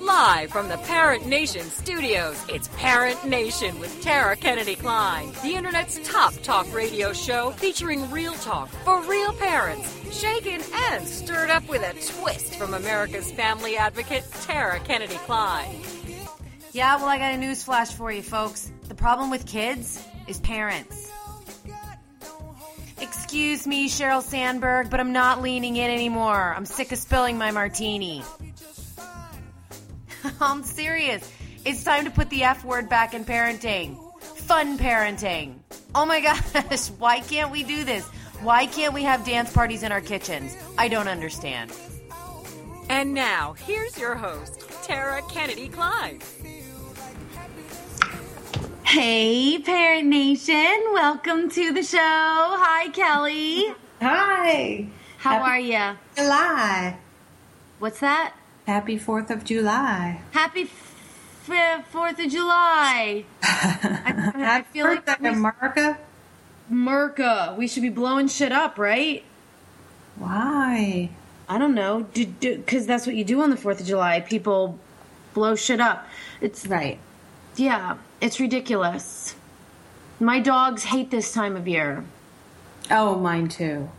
Live from the Parent Nation studios, it's Parent Nation with Tara Kennedy Klein, the Internet's top talk radio show featuring real talk for real parents, shaken and stirred up with a twist from America's family advocate, Tara Kennedy Klein. Yeah, well, I got a news flash for you, folks. The problem with kids is parents. Excuse me, Sheryl Sandberg, but I'm not leaning in anymore. I'm sick of spilling my martini. I'm serious. It's time to put the F word back in parenting. Fun parenting. Oh my gosh, why can't we do this? Why can't we have dance parties in our kitchens? I don't understand. And now, here's your host, Tara Kennedy Klein. Hey, Parent Nation. Welcome to the show. Hi, Kelly. Hi. How Happy are you? July. What's that? Happy 4th of July. Happy f- 4th of July. I, I feel like Birthday, America. Merca. We should be blowing shit up, right? Why? I don't know. Because that's what you do on the 4th of July. People blow shit up. It's, Right. yeah, it's ridiculous. My dogs hate this time of year. Oh, mine too.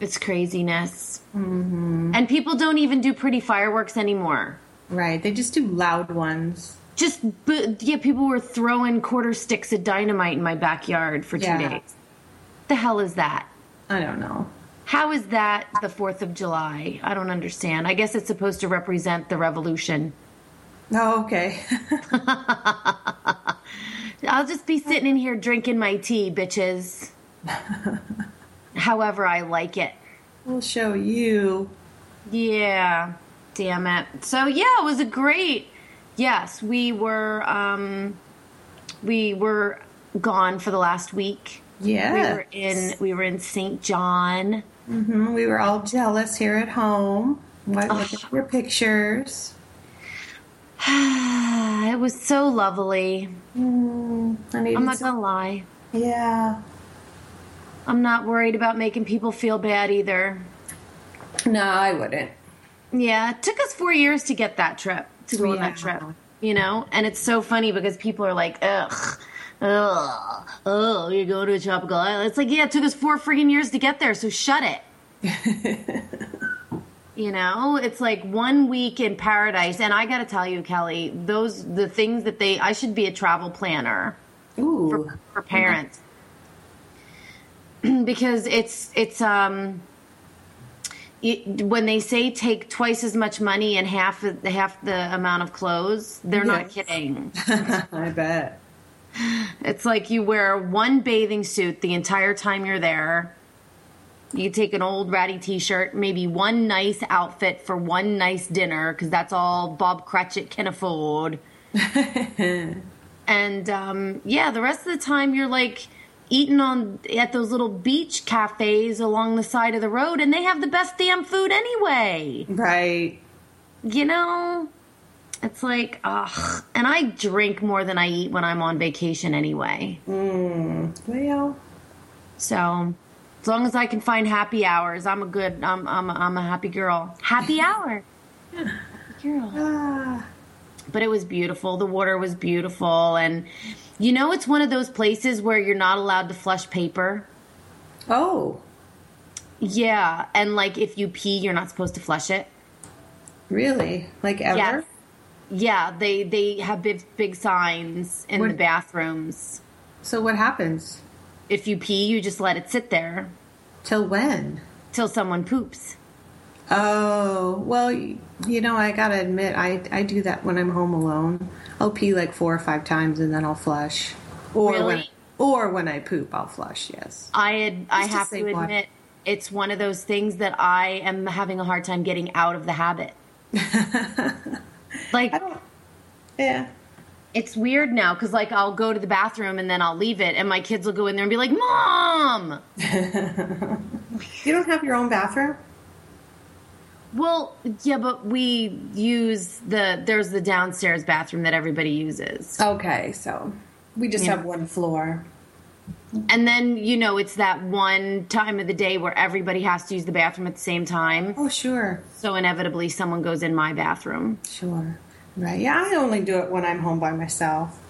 It's craziness. Mm-hmm. And people don't even do pretty fireworks anymore. Right. They just do loud ones. Just, but yeah, people were throwing quarter sticks of dynamite in my backyard for two Yeah. days. The hell is that? I don't know. How is that the 4th of July? I don't understand. I guess it's supposed to represent the revolution. Oh, okay. I'll just be sitting in here drinking my tea, bitches. However, I like it. we'll show you. Yeah, damn it. So yeah, it was a great. Yes, we were um, we were gone for the last week. Yeah. We were in we were in St. John. hmm We were all jealous here at home. What, look at your pictures. it was so lovely. Mm, I I'm not some- gonna lie. Yeah. I'm not worried about making people feel bad either. No, I wouldn't. Yeah, it took us four years to get that trip, to go on that trip, you know? And it's so funny because people are like, ugh, ugh, oh, you're going to a tropical island. It's like, yeah, it took us four freaking years to get there, so shut it. you know, it's like one week in paradise. And I got to tell you, Kelly, those, the things that they, I should be a travel planner Ooh. for, for parents because it's it's um it, when they say take twice as much money and half of- half the amount of clothes they're not kidding I bet. it's like you wear one bathing suit the entire time you're there you take an old ratty t-shirt maybe one nice outfit for one nice dinner because that's all bob cratchit can afford and um, yeah, the rest of the time you're like eating on at those little beach cafes along the side of the road, and they have the best damn food anyway. Right. You know, it's like ugh. And I drink more than I eat when I'm on vacation anyway. Well, So as long as I can find happy hours, I'm a good. I'm I'm a, I'm a happy girl. Happy hour. Happy girl. ah, but it was beautiful. The water was beautiful. And you know, it's one of those places where you're not allowed to flush paper. oh, Yeah. And like if you pee, you're not supposed to flush it. really? Like ever? Yes. Yeah. They, they have big, big signs in What- the bathrooms. So what happens? If you pee, you just let it sit there Till when? till someone poops. Oh, well, you know, I gotta admit, I, I do that when I'm home alone. I'll pee like four or five times and then I'll flush. Or when Really? or when I poop, I'll flush. Yes. I had, I to have to water. admit, it's one of those things that I am having a hard time getting out of the habit. like. Yeah. It's weird now because like I'll go to the bathroom and then I'll leave it, and my kids will go in there and be like, "Mom." You don't have your own bathroom? Well, yeah, but we use the there's the downstairs bathroom that everybody uses. Okay, so we just Yeah. have one floor. And then, you know, it's that one time of the day where everybody has to use the bathroom at the same time. Oh, sure. So inevitably, someone goes in my bathroom. Sure. Right. Yeah, I only do it when I'm home by myself.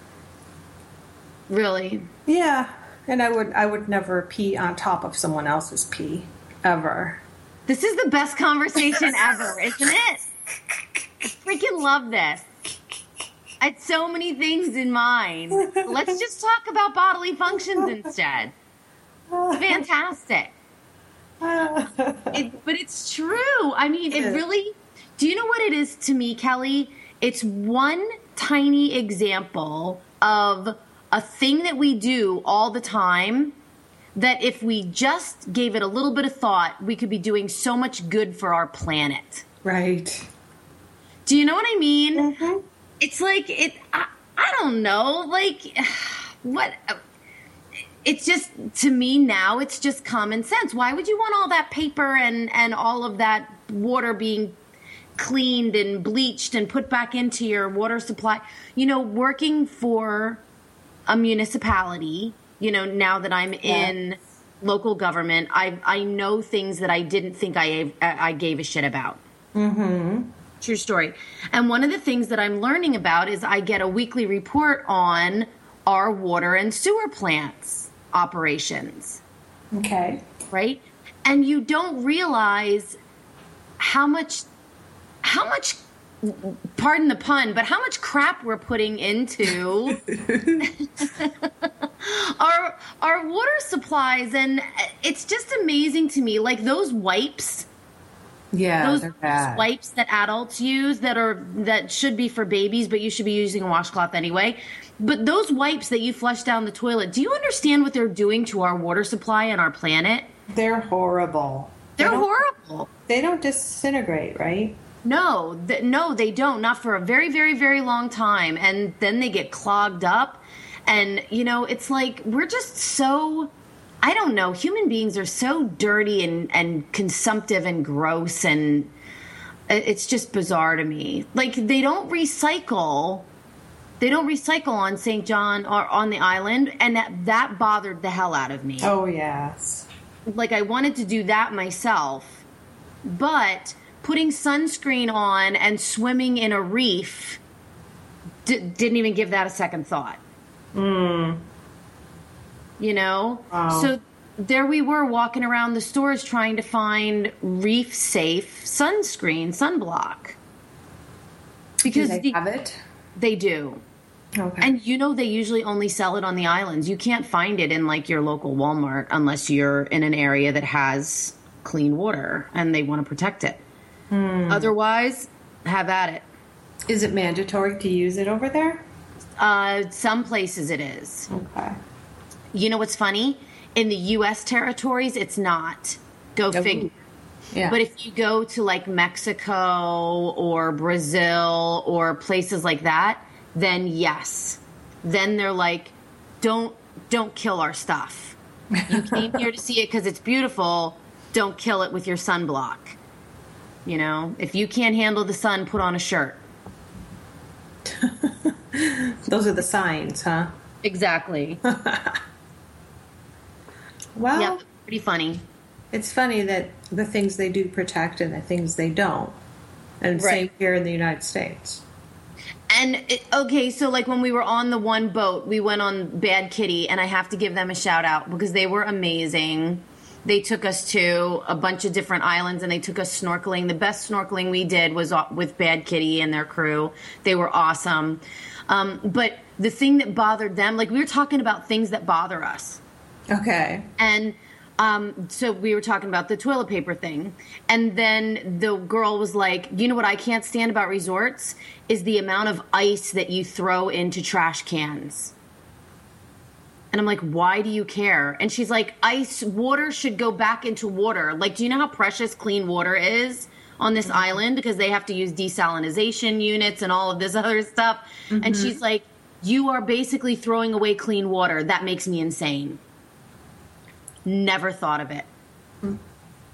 Really? Yeah. And I would I would never pee on top of someone else's pee ever. This is the best conversation ever, isn't it? I freaking love this. I had so many things in mind. Let's just talk about bodily functions instead. It's fantastic. It, but it's true. I mean, it really. Do you know what it is to me, Kelly? It's one tiny example of a thing that we do all the time that if we just gave it a little bit of thought, we could be doing so much good for our planet. Right. Do you know what I mean? Mm-hmm. It's like it. I, I don't know. Like what? It's just to me now. It's just common sense. Why would you want all that paper and and all of that water being cleaned and bleached and put back into your water supply? You know, working for a municipality. You know, now that I'm in local government, I I know things that I didn't think I I gave a shit about. Mm-hmm. True story. And one of the things that I'm learning about is I get a weekly report on our water and sewer plants operations, Okay. right? And you don't realize how much how much pardon the pun, but how much crap we're putting into our our water supplies. And it's just amazing to me like those wipes. Yeah, those they're wipes that adults use that are that should be for babies but you should be using a washcloth anyway. But those wipes that you flush down the toilet do you understand what they're doing to our water supply and our planet? They're horrible. They they're don't- horrible. They don't disintegrate, right? No th- no they don't. Not for a very very very long time. And then they get clogged up. And you know it's like we're just so i don't know human beings are so dirty and and consumptive and gross and it's just bizarre to me. Like they don't recycle they don't recycle on st john or on the island. And that, that bothered the hell out of me. Oh yes. like I wanted to do that myself, but putting sunscreen on and swimming in a reef d- didn't even give that a second thought. Hmm. You know? Wow. So there we were walking around the stores trying to find reef safe sunscreen, sunblock. Do Because they the- have it? they do. Okay. And you know they usually only sell it on the islands. You can't find it in like your local Walmart unless you're in an area that has clean water and they want to protect it. Otherwise, have at it. is it mandatory to use it over there? Uh, some places it is. Okay. You know what's funny? In the U.S. territories, it's not. Go figure. Yeah. But if you go to like Mexico or Brazil or places like that, then yes. Then they're like, don't don't kill our stuff. You came here to see it because it's beautiful. Don't kill it with your sunblock. You know, if you can't handle the sun, put on a shirt. Those are the signs, huh? Exactly. Well, yeah, pretty funny. it's funny that the things they do protect and the things they don't. And same here in the United States. And it, okay, so like when we were on the one boat, we went on Bad Kitty, and I have to give them a shout out because they were amazing. They took us to a bunch of different islands and they took us snorkeling. The best snorkeling we did was uh, with Bad Kitty and their crew. They were awesome. Um, but the thing that bothered them, like we were talking about things that bother us. Okay. And um, so we were talking about the toilet paper thing. And then the girl was like, You know what I can't stand about resorts? Is the amount of ice that you throw into trash cans. And I'm like, Why do you care? And she's like, Ice, water should go back into water. Like, do you know how precious clean water is? On this mm-hmm. island because they have to use desalinization units and all of this other stuff. And mm-hmm. she's like, You are basically throwing away clean water. That makes me insane. Never thought of it.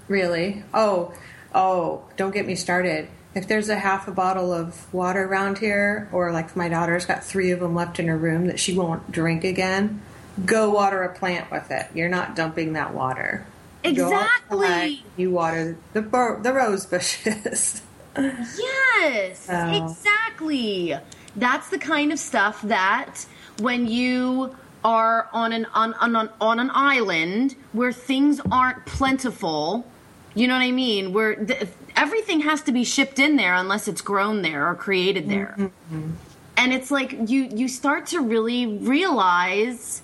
Really? Oh, oh, don't get me started. If there's a half a bottle of water around here, or like my daughter's got three of them left in her room that she won't drink again, go water a plant with it. You're not dumping that water. Exactly. outside, You water the the rose bushes. Yes, exactly. That's the kind of stuff that when you are on an on, on, on, an island where things aren't plentiful, you know what I mean? Where th- everything has to be shipped in there unless it's grown there or created there. Mm-hmm. And it's like you you start to really realize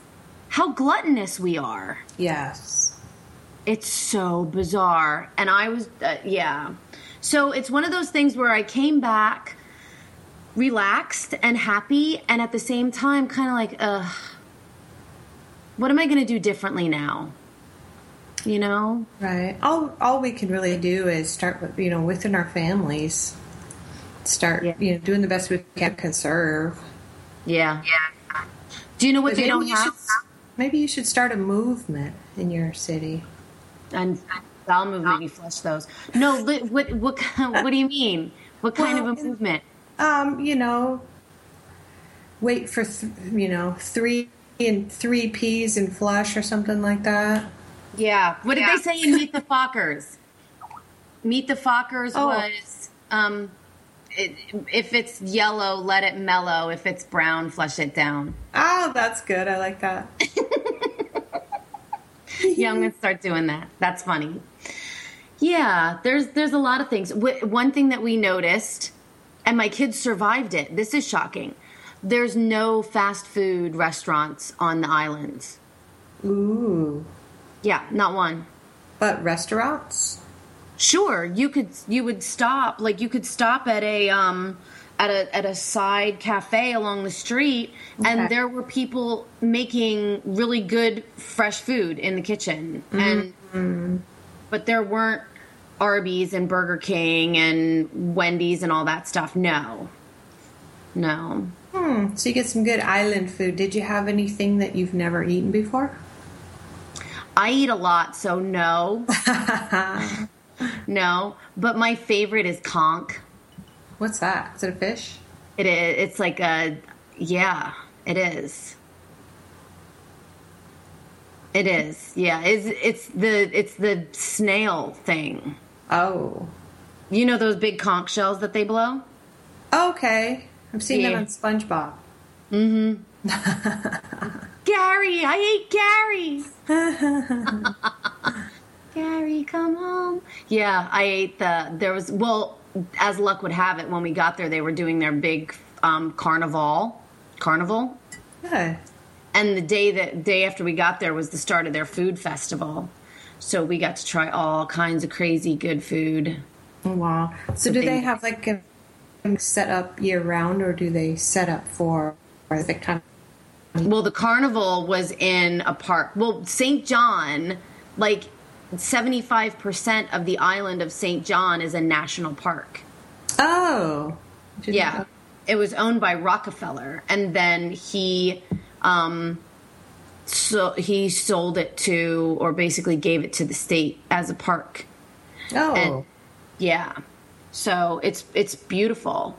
how gluttonous we are. yes. It's so bizarre. And I was, uh, yeah. So it's one of those things where I came back relaxed and happy, and at the same time, kind of like, ugh, what am I going to do differently now? You know? Right. All all we can really do is start with you know within our families. Start Yeah. you know doing the best we can to conserve. Yeah. Yeah. Do you know what But they don't have? should maybe you should start a movement in your city. And bowel movement, you flush those. No, li- what, what, what do you mean? What kind Well, of a movement? Um, you know, wait for th- you know three and three peas and flush or something like that. Yeah. What did they say in Meet the Fockers? Meet the Fockers Oh. was um, it, if it's yellow, let it mellow. If it's brown, flush it down. Oh, that's good. I like that. Yeah, I'm gonna start doing that. That's funny. Yeah, there's there's a lot of things. One thing that we noticed, and my kids survived it. This is shocking. There's no fast food restaurants on the islands. Ooh, Yeah, not one. but restaurants. Sure, you could you would stop like you could stop at a um at a at a side cafe along the street Okay. and there were people making really good fresh food in the kitchen and but there weren't Arby's and Burger King and Wendy's and all that stuff. No. No. Hmm. So you get some good island food. Did you have anything that you've never eaten before? I eat a lot, so no. no, but my favorite is conch. What's that? Is it a fish? It is. It's like a. Yeah, it is. It is. Yeah. It's it's the it's the snail thing. Oh. You know those big conch shells that they blow? Okay. I've seen Yeah. that on SpongeBob. Mhm. Gary, I hate Gary. Gary, come home. Yeah, I ate the. There was well, as luck would have it, when we got there, they were doing their big um, carnival. Carnival. Good. and the day that day after we got there was the start of their food festival so we got to try all kinds of crazy good food Oh, Wow. So do they- they have like a set up year round, or do they set up for or the kind well the carnival was in a park well st john like 75% of the island of st john is a national park Oh. Yeah know. it was owned by rockefeller and then he um so he sold it to or basically gave it to the state as a park Oh. And- Yeah. So it's it's beautiful.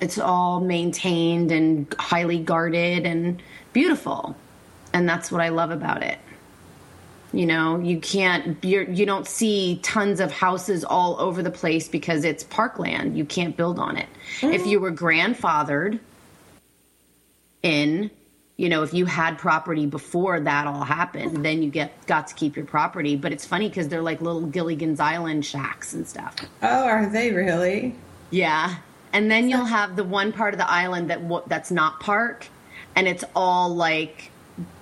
It's all maintained and highly guarded and beautiful. And that's what I love about it. You know, you can't you're you don't see tons of houses all over the place because it's parkland. You can't build on it. If mm. you were grandfathered in you know if you had property before that all happened then you get got to keep your property but it's funny because they're like little gilligan's island shacks and stuff oh, are they really? yeah and then you'll have the one part of the island that that's not park and it's all like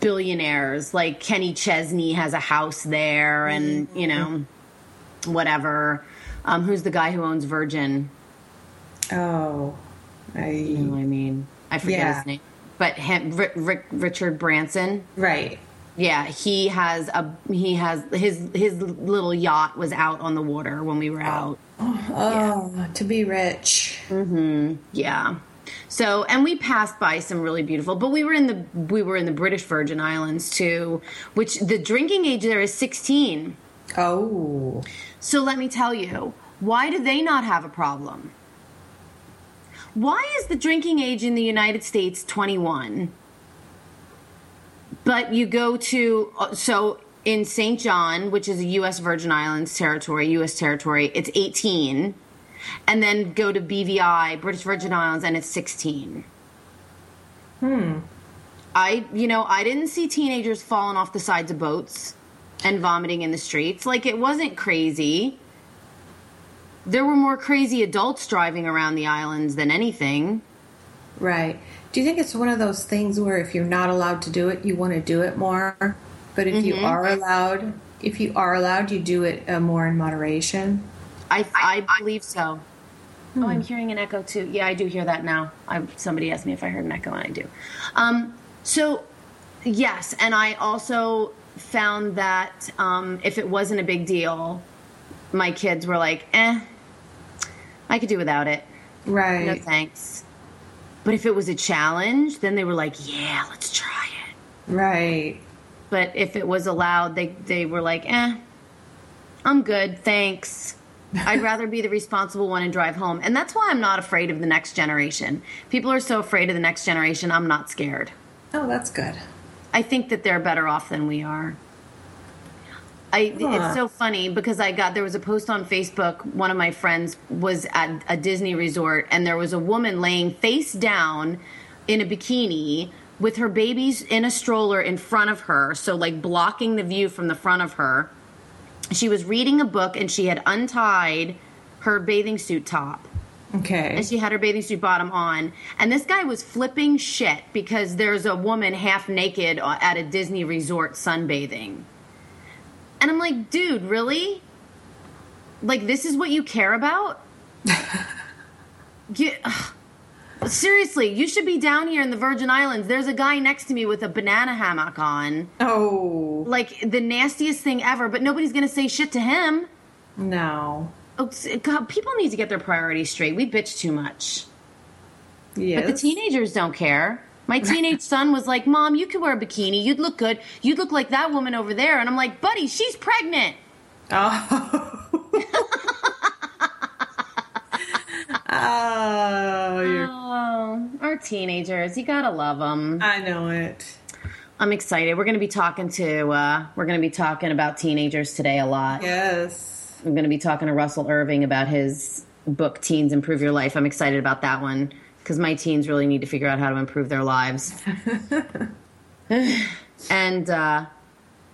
billionaires like kenny chesney has a house there and you know whatever um, who's the guy who owns virgin Oh. I. you know what i mean i forget Yeah. his name but him, Rick, Rick, richard branson Right. Yeah, he has a he has his his little yacht was out on the water when we were out. Oh, to be rich. Yeah. So, and we passed by some really beautiful, but we were in the we were in the British Virgin Islands too, which the drinking age there is 16. Oh. So let me tell you, why do they not have a problem? Why is the drinking age in the United States 21? But you go to uh, so in St. John, which is a U.S. Virgin Islands territory, U.S. territory, it's 18, and then go to BVI, British Virgin Islands, and it's 16. Hmm. I, you know, I didn't see teenagers falling off the sides of boats and vomiting in the streets. Like it wasn't crazy. There were more crazy adults driving around the islands than anything. Right. Do you think it's one of those things where if you're not allowed to do it, you want to do it more? But if you are allowed, if you are allowed, you do it uh, more in moderation. I, I believe so. Oh, I'm hearing an echo too. Yeah, I do hear that now. I, somebody asked me if I heard an echo, and I do. Um, so, yes, and I also found that um, if it wasn't a big deal, my kids were like, "Eh, I could do without it. Right. No thanks." But if it was a challenge, then they were like, "Yeah, let's try it." Right. But if it was allowed, they they were like, "Eh, I'm good, thanks." I'd rather be the responsible one and drive home. And that's why I'm not afraid of the next generation. People are so afraid of the next generation. I'm not scared. Oh, that's good. I think that they're better off than we are. I it's so funny because I got there was a post on Facebook. One of my friends was at a Disney resort and there was a woman laying face down in a bikini with her babies in a stroller in front of her, so like blocking the view from the front of her. She was reading a book and she had untied her bathing suit top Okay. and she had her bathing suit bottom on. And this guy was flipping shit because there's a woman half naked at a Disney resort sunbathing. And I'm like, dude, really? Like, this is what you care about? you, ugh. Seriously, you should be down here in the Virgin Islands. There's a guy next to me with a banana hammock on. oh Like, the nastiest thing ever, but nobody's gonna say shit to him. no. Oh, God, people need to get their priorities straight. We bitch too much. Yes. But the teenagers don't care. My teenage son was like, Mom, you could wear a bikini. You'd look good. You'd look like that woman over there. And I'm like, Buddy, she's pregnant. Oh, you're, Oh, our teenagers. You gotta love them. I know it. I'm excited. We're gonna be talking to, uh, we're gonna be talking about teenagers today a lot. Yes. I'm gonna be talking to Russell Irving about his book, Teens Improve Your Life. I'm excited about that one because my teens really need to figure out how to improve their lives. and uh,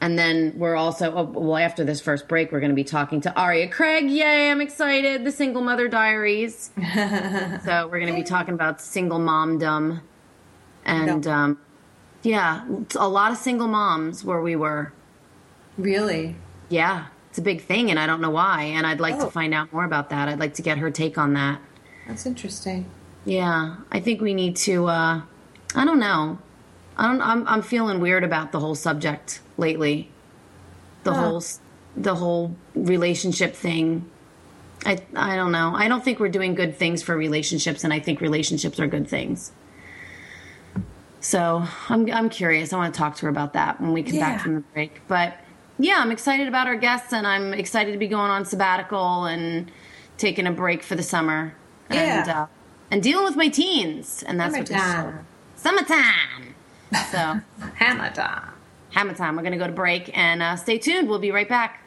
and then we're also oh, well after this first break we're going to be talking to Aria Craig. Yay! I'm excited. The Single Mother Diaries. so we're going to be talking about single momdom, and Yep. um, yeah, a lot of single moms where we were. Really? Yeah, it's a big thing, and I don't know why. And I'd like Oh. to find out more about that. I'd like to get her take on that. That's interesting. Yeah, I think we need to. Uh, I don't know. I don't. I'm. I'm feeling weird about the whole subject lately. The Huh. whole. The whole relationship thing. I. I don't know. I don't think we're doing good things for relationships, and I think relationships are good things. So I'm. I'm curious. I want to talk to her about that when we come Yeah. back from the break. But yeah, I'm excited about our guests, and I'm excited to be going on sabbatical and taking a break for the summer. And, Yeah. uh, and dealing with my teens, and that's what this show. Summertime. Summertime. So, Hammer time. hammer time. We're gonna go to break and uh, stay tuned. We'll be right back.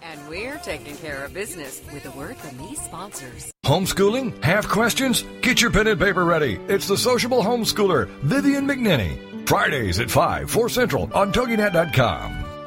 And we're taking care of business with a word from these sponsors. Homeschooling? Have questions? Get your pen and paper ready. It's the sociable homeschooler, Vivian McNinney. Fridays at 5, 4 Central on TogiNet.com.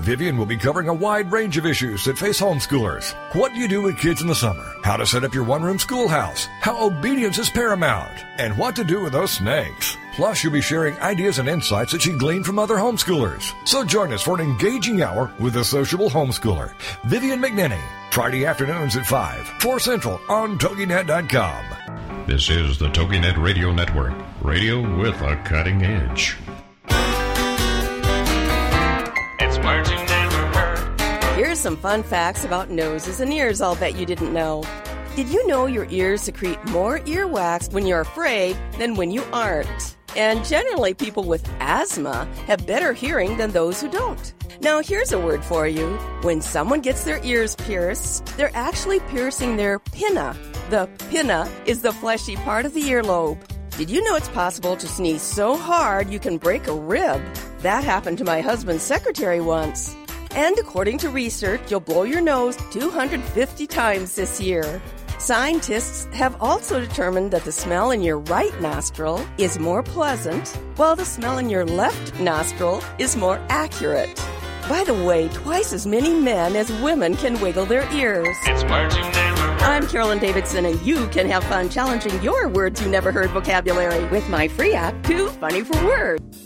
Vivian will be covering a wide range of issues that face homeschoolers. What do you do with kids in the summer? How to set up your one room schoolhouse? How obedience is paramount? And what to do with those snakes? Plus, you'll be sharing ideas and insights that she gleaned from other homeschoolers. So join us for an engaging hour with the sociable homeschooler, Vivian McNinney. Friday afternoons at 5, 4 Central on TogiNet.com. This is the TogiNet Radio Network, radio with a cutting edge. Words you never heard. some fun facts about noses and ears I'll bet you didn't know. Did you know your ears secrete more earwax when you're afraid than when you aren't? And generally, people with asthma have better hearing than those who don't. Now, here's a word for you. When someone gets their ears pierced, they're actually piercing their pinna. The pinna is the fleshy part of the earlobe. Did you know it's possible to sneeze so hard you can break a rib? That happened to my husband's secretary once. And according to research, you'll blow your nose 250 times this year. Scientists have also determined that the smell in your right nostril is more pleasant, while the smell in your left nostril is more accurate. By the way, twice as many men as women can wiggle their ears. It's words you never heard. I'm Carolyn Davidson, and you can have fun challenging your words you never heard vocabulary with my free app, Too Funny for Words.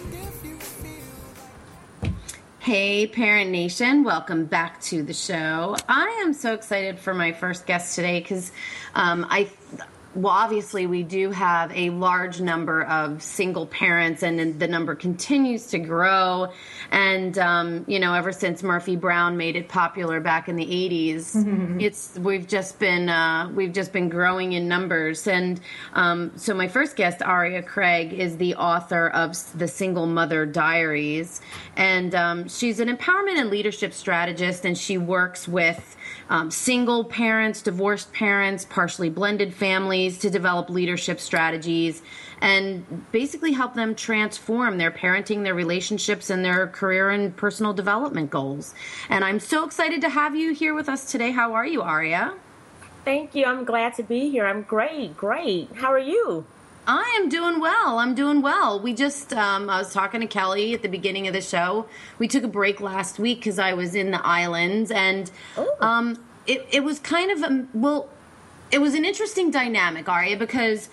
Hey, Parent Nation, welcome back to the show. I am so excited for my first guest today because um, I. Well, obviously, we do have a large number of single parents, and the number continues to grow. And um, you know, ever since Murphy Brown made it popular back in the '80s, it's we've just been uh, we've just been growing in numbers. And um, so, my first guest, Aria Craig, is the author of the Single Mother Diaries, and um, she's an empowerment and leadership strategist, and she works with um, single parents, divorced parents, partially blended families to develop leadership strategies and basically help them transform their parenting, their relationships, and their career and personal development goals. And I'm so excited to have you here with us today. How are you, Aria? Thank you. I'm glad to be here. I'm great, great. How are you? I am doing well. I'm doing well. We just, um, I was talking to Kelly at the beginning of the show. We took a break last week because I was in the islands, and um, it, it was kind of, a, well, it was an interesting dynamic, Aria, because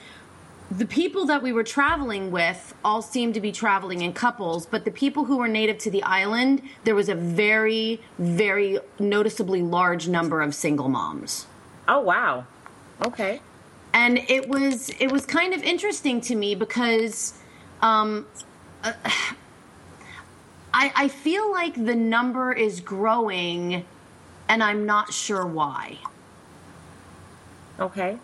the people that we were traveling with all seemed to be traveling in couples, but the people who were native to the island, there was a very, very noticeably large number of single moms. Oh, wow. Okay. And it was it was kind of interesting to me because um, uh, I, I feel like the number is growing, and I'm not sure why. Okay.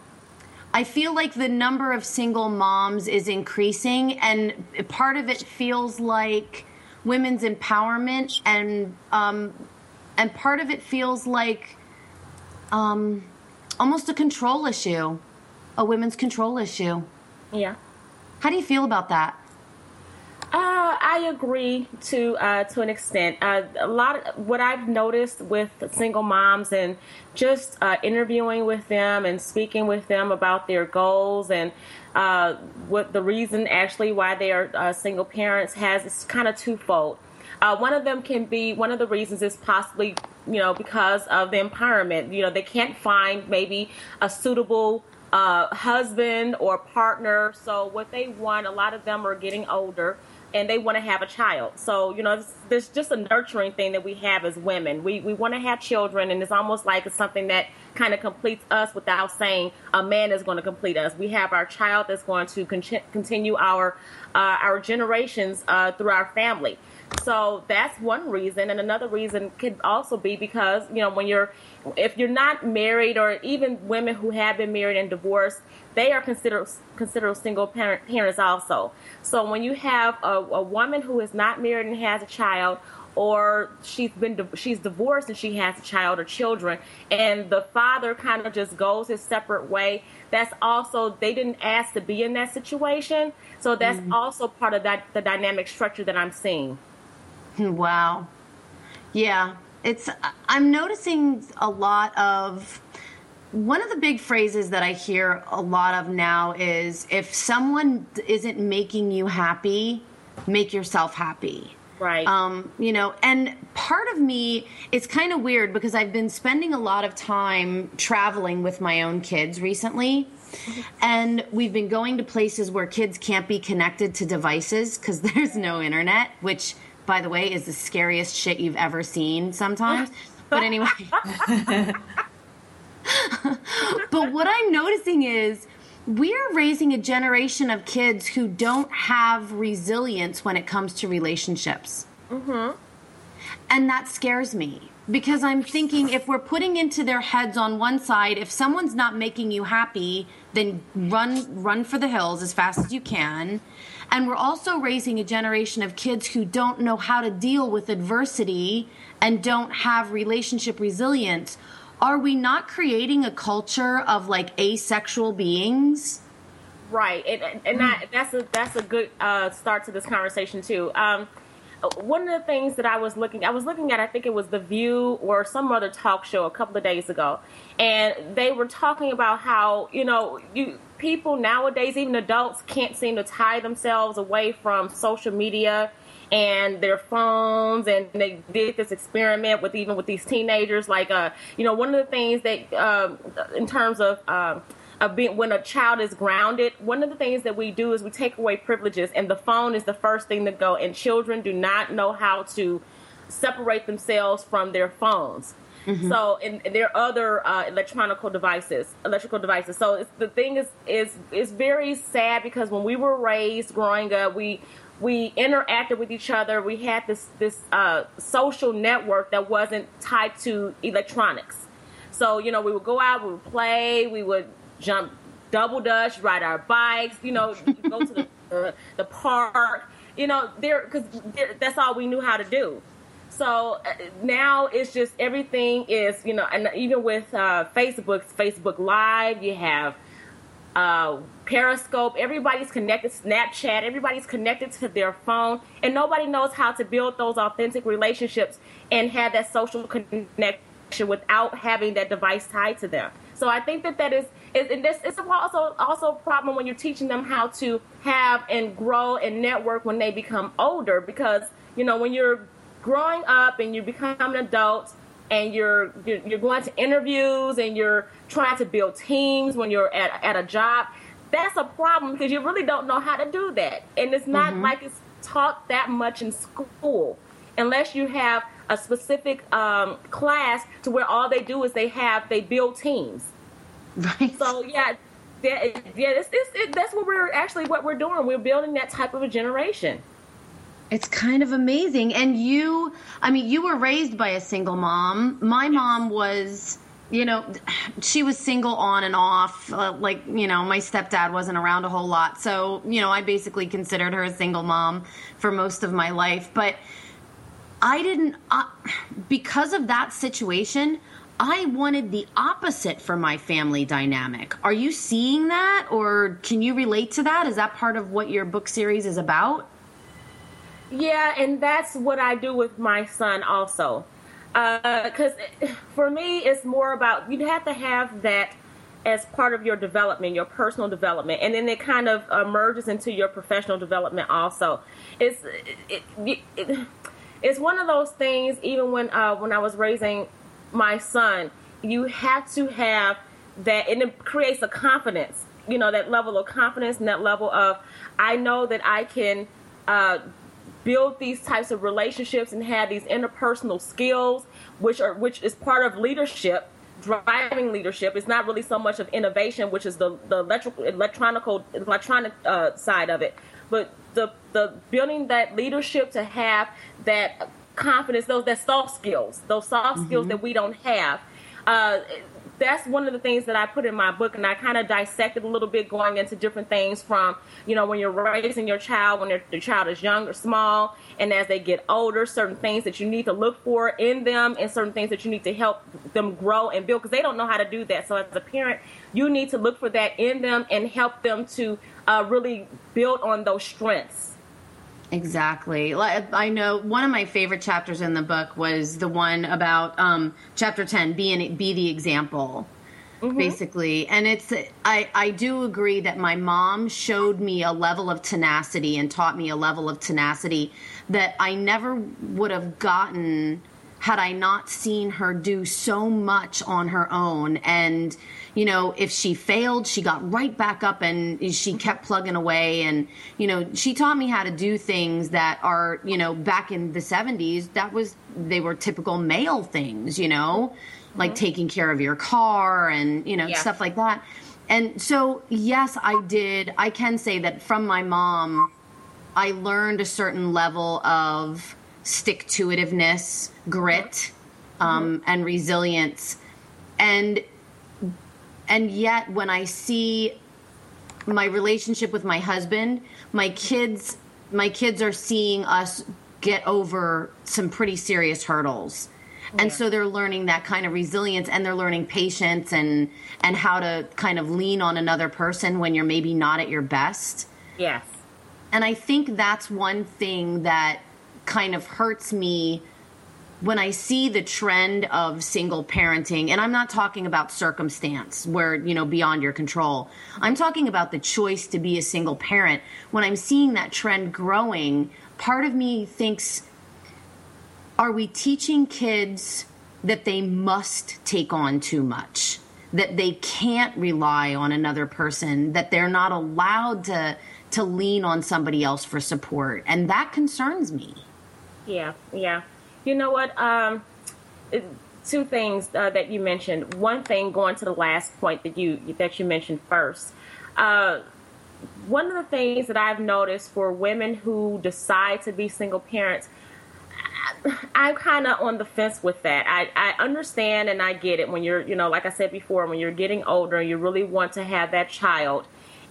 I feel like the number of single moms is increasing, and part of it feels like women's empowerment, and um, and part of it feels like um, almost a control issue, a women's control issue. Yeah. How do you feel about that? Uh, I agree to uh, to an extent. Uh, a lot of what I've noticed with single moms and just uh, interviewing with them and speaking with them about their goals and uh, what the reason actually why they are uh, single parents has is kind of twofold. Uh, one of them can be one of the reasons is possibly you know because of the empowerment. You know they can't find maybe a suitable uh, husband or partner. So what they want, a lot of them are getting older and they want to have a child. So, you know, there's, just a nurturing thing that we have as women. We, we want to have children, and it's almost like it's something that kind of completes us without saying a man is going to complete us. We have our child that's going to con- continue our, uh, our generations uh, through our family. So that's one reason, and another reason could also be because you know when you're, if you're not married, or even women who have been married and divorced, they are considered considered single parent, parents also. So when you have a, a woman who is not married and has a child, or she's been she's divorced and she has a child or children, and the father kind of just goes his separate way. That's also they didn't ask to be in that situation, so that's Mhm. also part of that the dynamic structure that I'm seeing. Wow. Yeah, it's I'm noticing a lot of one of the big phrases that I hear a lot of now is if someone isn't making you happy, make yourself happy. Right. Um, you know, and part of me, it's kind of weird because I've been spending a lot of time traveling with my own kids recently. And we've been going to places where kids can't be connected to devices because there's no internet, which, by the way, is the scariest shit you've ever seen sometimes. But anyway. but what I'm noticing is we're raising a generation of kids who don't have resilience when it comes to relationships. Mm-hmm. And that scares me because I'm thinking if we're putting into their heads on one side, if someone's not making you happy, then run run for the hills as fast as you can. And we're also raising a generation of kids who don't know how to deal with adversity and don't have relationship resilience are we not creating a culture of like asexual beings? Right, and, and that, that's a that's a good uh, start to this conversation too. Um, one of the things that I was looking, I was looking at, I think it was The View or some other talk show a couple of days ago, and they were talking about how you know you people nowadays, even adults, can't seem to tie themselves away from social media and their phones and they did this experiment with even with these teenagers. Like uh you know one of the things that um in terms of um of being when a child is grounded one of the things that we do is we take away privileges and the phone is the first thing to go and children do not know how to separate themselves from their phones Mm-hmm. So, and, and, there are other uh, electronical devices, electrical devices. So, the thing is, is, is very sad because when we were raised growing up, we we interacted with each other. We had this this uh, social network that wasn't tied to electronics. So you know, we would go out, we would play, we would jump double dutch, ride our bikes. You know, go to the, the, the park. You know, there because that's all we knew how to do. So uh, now it's just everything is you know, and even with uh, Facebook, Facebook Live, you have uh, Periscope, everybody's connected, Snapchat, everybody's connected to their phone, and nobody knows how to build those authentic relationships and have that social connection without having that device tied to them. So I think that that is, is and this is also also a problem when you're teaching them how to have and grow and network when they become older because you know when you're growing up and you become an adult and you're, you're you're going to interviews and you're trying to build teams when you're at at a job that's a problem because you really don't know how to do that. And it's not mm-hmm. like it's taught that much in school unless you have a specific um, class to where all they do is they have they build teams. Right. So yeah yeah, yeah it's, it's, it, that's what we're actually what we're doing. We're building that type of a generation it's kind of amazing. And you, I mean, you were raised by a single mom. My mom was, you know, she was single on and off. Uh, like, you know, my stepdad wasn't around a whole lot. So, you know, I basically considered her a single mom for most of my life. But I didn't, uh, because of that situation, I wanted the opposite for my family dynamic. Are you seeing that or can you relate to that? Is that part of what your book series is about? Yeah, and that's what I do with my son also. Because uh, for me, it's more about you have to have that as part of your development, your personal development, and then it kind of merges into your professional development also. It's it, it, it, it's one of those things. Even when uh, when I was raising my son, you have to have that, and it creates a confidence. You know that level of confidence and that level of I know that I can uh, build these types of relationships and have these interpersonal skills, which are which is part of leadership, driving leadership. It's not really so much of innovation, which is the the electrical electronical electronic uh, side of it, but the the building that leadership to have that confidence, those that soft skills, those soft mm-hmm. skills that we don't have. Uh, that's one of the things that I put in my book, and I kind of dissected a little bit, going into different things from you know when you're raising your child when the child is young or small, and as they get older, certain things that you need to look for in them, and certain things that you need to help them grow and build because they don't know how to do that. So as a parent, you need to look for that in them and help them to uh, really build on those strengths. Exactly. I know one of my favorite chapters in the book was the one about um, chapter 10, be, an, be the example. basically. And it's I I do agree that my mom showed me a level of tenacity and taught me a level of tenacity that I never would have gotten had I not seen her do so much on her own. And, you know, if she failed, she got right back up and she kept plugging away. And, you know, she taught me how to do things that are, you know, back in the 70s, that was, they were typical male things, you know, mm-hmm. like taking care of your car and, you know, Yeah. stuff like that. And so, yes, I did. I can say that from my mom, I learned a certain level of stick to itiveness, grit, um, and resilience. And and yet when I see my relationship with my husband, my kids my kids are seeing us get over some pretty serious hurdles. And so they're learning that kind of resilience and they're learning patience and and how to kind of lean on another person when you're maybe not at your best. Yes. And I think that's one thing that kind of hurts me when I see the trend of single parenting. And I'm not talking about circumstance where, you know, beyond your control. I'm talking about the choice to be a single parent. When I'm seeing that trend growing, part of me thinks, are we teaching kids that they must take on too much? That they can't rely on another person, that they're not allowed to to lean on somebody else for support. And that concerns me. Yeah, yeah. You know what? Um, it- two things uh, that you mentioned. One thing, going to the last point that you that you mentioned first. Uh, one of the things that I've noticed for women who decide to be single parents, I'm kind of on the fence with that. I, I understand and I get it when you're, you know, like I said before, when you're getting older and you really want to have that child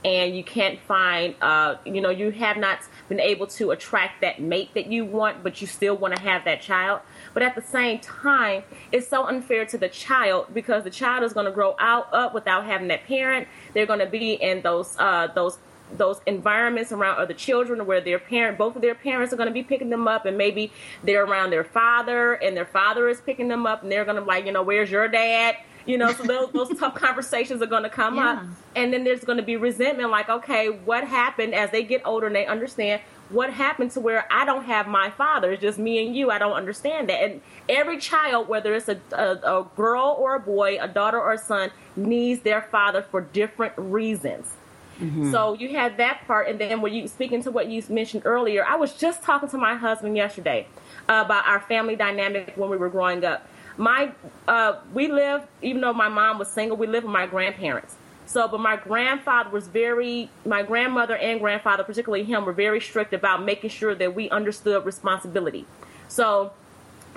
and you can't find, uh, you know, you have not been able to attract that mate that you want, but you still want to have that child. But at the same time, it's so unfair to the child because the child is going to grow out up without having that parent. They're going to be in those uh, those those environments around other children where their parent both of their parents are going to be picking them up and maybe they're around their father and their father is picking them up and they're going to be like you know where's your dad you know so those, those tough conversations are going to come up. And then there's going to be resentment like okay what happened? As they get older and they understand what happened to where i don't have my father it's just me and you i don't understand that. And every child whether it's a, a, a girl or a boy a daughter or a son needs their father for different reasons. Mm-hmm. So you had that part, and then when you speaking to what you mentioned earlier, I was just talking to my husband yesterday about our family dynamic when we were growing up. My uh, we lived, even though my mom was single, we lived with my grandparents. So, but my grandfather was very, my grandmother and grandfather, particularly him, were very strict about making sure that we understood responsibility. So,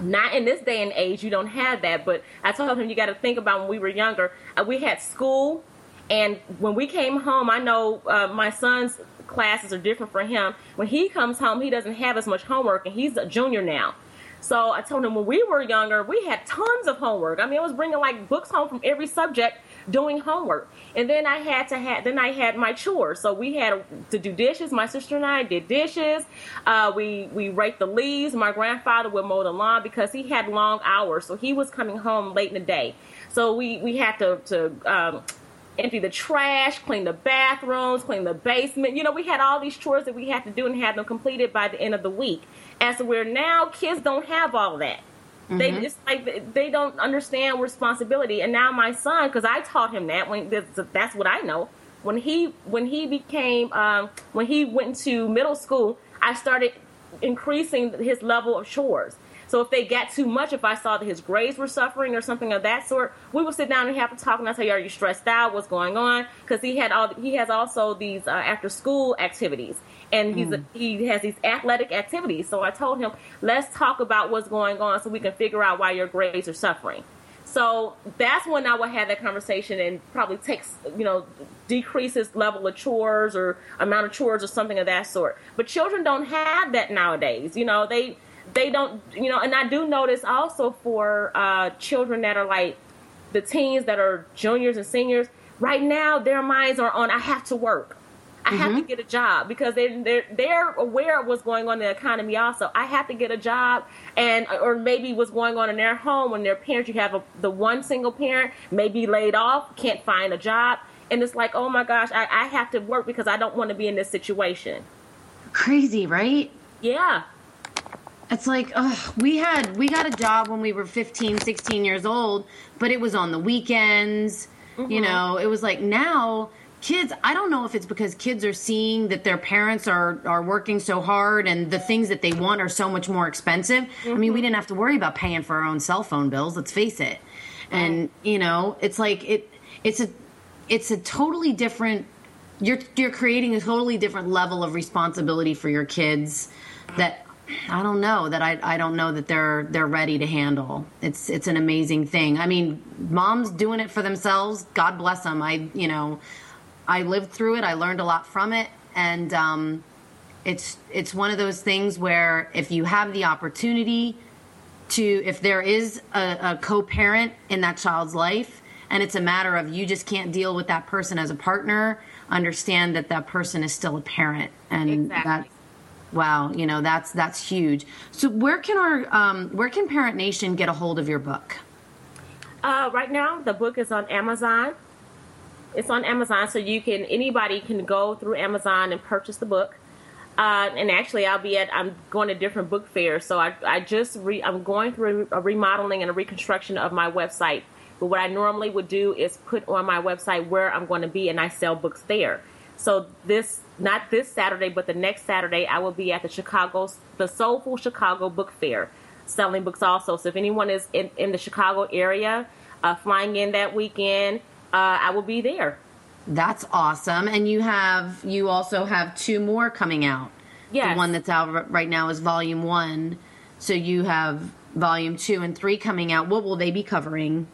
not in this day and age, you don't have that. But I told him you got to think about when we were younger. Uh, we had school, and when we came home, I know uh, my son's classes are different for him. When he comes home, he doesn't have as much homework, and he's a junior now. So I told him when we were younger, we had tons of homework. I mean, I was bringing like books home from every subject doing homework. And then I had to have, then I had my chores. So we had to do dishes. My sister and I did dishes. Uh, we, we raked the leaves. My grandfather would mow the lawn because he had long hours. So he was coming home late in the day. So we, we had to, to, um, empty the trash, clean the bathrooms, clean the basement. You know, we had all these chores that we had to do and had them completed by the end of the week. As to where now kids don't have all that. They just like they don't understand responsibility. And now my son, because I taught him that when that's, that's what I know. When he when he became um, when he went to middle school, I started increasing his level of chores. So if they got too much, if I saw that his grades were suffering or something of that sort, we would sit down and have a talk. And I say, "Are you stressed out? What's going on?" Because he had all he has also these uh, after school activities, and he's a, he has these athletic activities. So I told him, "Let's talk about what's going on, so we can figure out why your grades are suffering." So that's when I would have that conversation and probably takes, you know, decreases level of chores or amount of chores or something of that sort. But children don't have that nowadays. You know, they they don't, you know, and I do notice also for uh, children that are like the teens that are juniors and seniors, right now their minds are on I have to work. I have to get a job because they're, they're they're aware of what's going on in the economy. Also, I have to get a job, and or maybe what's going on in their home when their parents. You have a, the one single parent may be laid off, can't find a job, and it's like, oh my gosh, I, I have to work because I don't want to be in this situation. Crazy, right? Yeah, It's like, ugh, we had we got a job when we were 15, 16 years old, but it was on the weekends. You mm-hmm. know, it was like now kids, I don't know if it's because kids are seeing that their parents are are working so hard and the things that they want are so much more expensive. I mean, we mm-hmm. didn't have to worry about paying for our own cell phone bills, let's face it. And, you know, it's like it it's a it's a totally different you're you're creating a totally different level of responsibility for your kids that I don't know that I, I don't know that they're they're ready to handle. It's it's an amazing thing. I mean, moms doing it for themselves. God bless them. I you know, I lived through it. I learned a lot from it, and um, it's it's one of those things where if you have the opportunity to, if there is a, a co-parent in that child's life, and it's a matter of you just can't deal with that person as a partner, understand that that person is still a parent, and Exactly. that Wow, you know that's that's huge. So where can our um, where can Parent Nation get a hold of your book? Uh, right now, the book is on Amazon. It's on Amazon, so you can anybody can go through Amazon and purchase the book. Uh, and actually, I'll be at I'm going to different book fairs, so I I just re, I'm going through a remodeling and a reconstruction of my website. But what I normally would do is put on my website where I'm going to be, and I sell books there. So this not this Saturday, but the next Saturday, I will be at the Chicago the Soulful Chicago Book Fair, selling books also. So if anyone is in, in the Chicago area, uh, flying in that weekend, uh, I will be there. That's awesome. And you have you also have two more coming out. Yes. The one that's out right now is Volume One. So you have Volume Two and Three coming out. What will they be covering?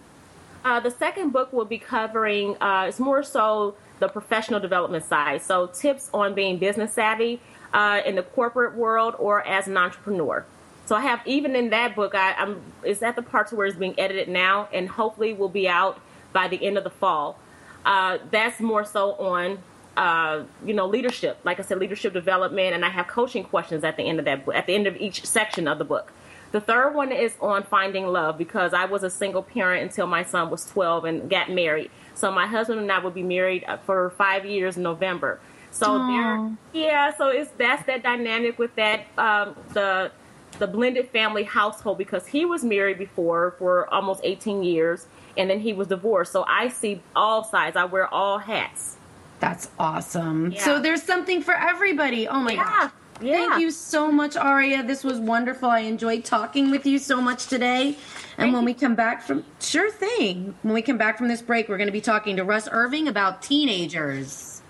Uh, the second book will be covering, uh, it's more so the professional development side. So, tips on being business savvy uh, in the corporate world or as an entrepreneur. So, I have, even in that book, I, I'm, it's at the parts where it's being edited now and hopefully will be out by the end of the fall. Uh, that's more so on, uh, you know, leadership. Like I said, leadership development, and I have coaching questions at the end of that, at the end of each section of the book. The third one is on finding love because I was a single parent until my son was 12 and got married. So my husband and I will be married uh, for five years in November. So there, yeah. So it's that's that dynamic with that um, the the blended family household because he was married before for almost 18 years and then he was divorced. So I see all sides. I wear all hats. That's awesome. Yeah. So there's something for everybody. Oh my Yeah, gosh. Yeah. Thank you so much, Aria. This was wonderful. I enjoyed talking with you so much today. And Thank when you. we come back from sure thing. When we come back from this break, we're going to be talking to Russ Irving about teenagers.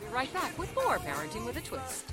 We'll be right back with more Parenting with a Twist.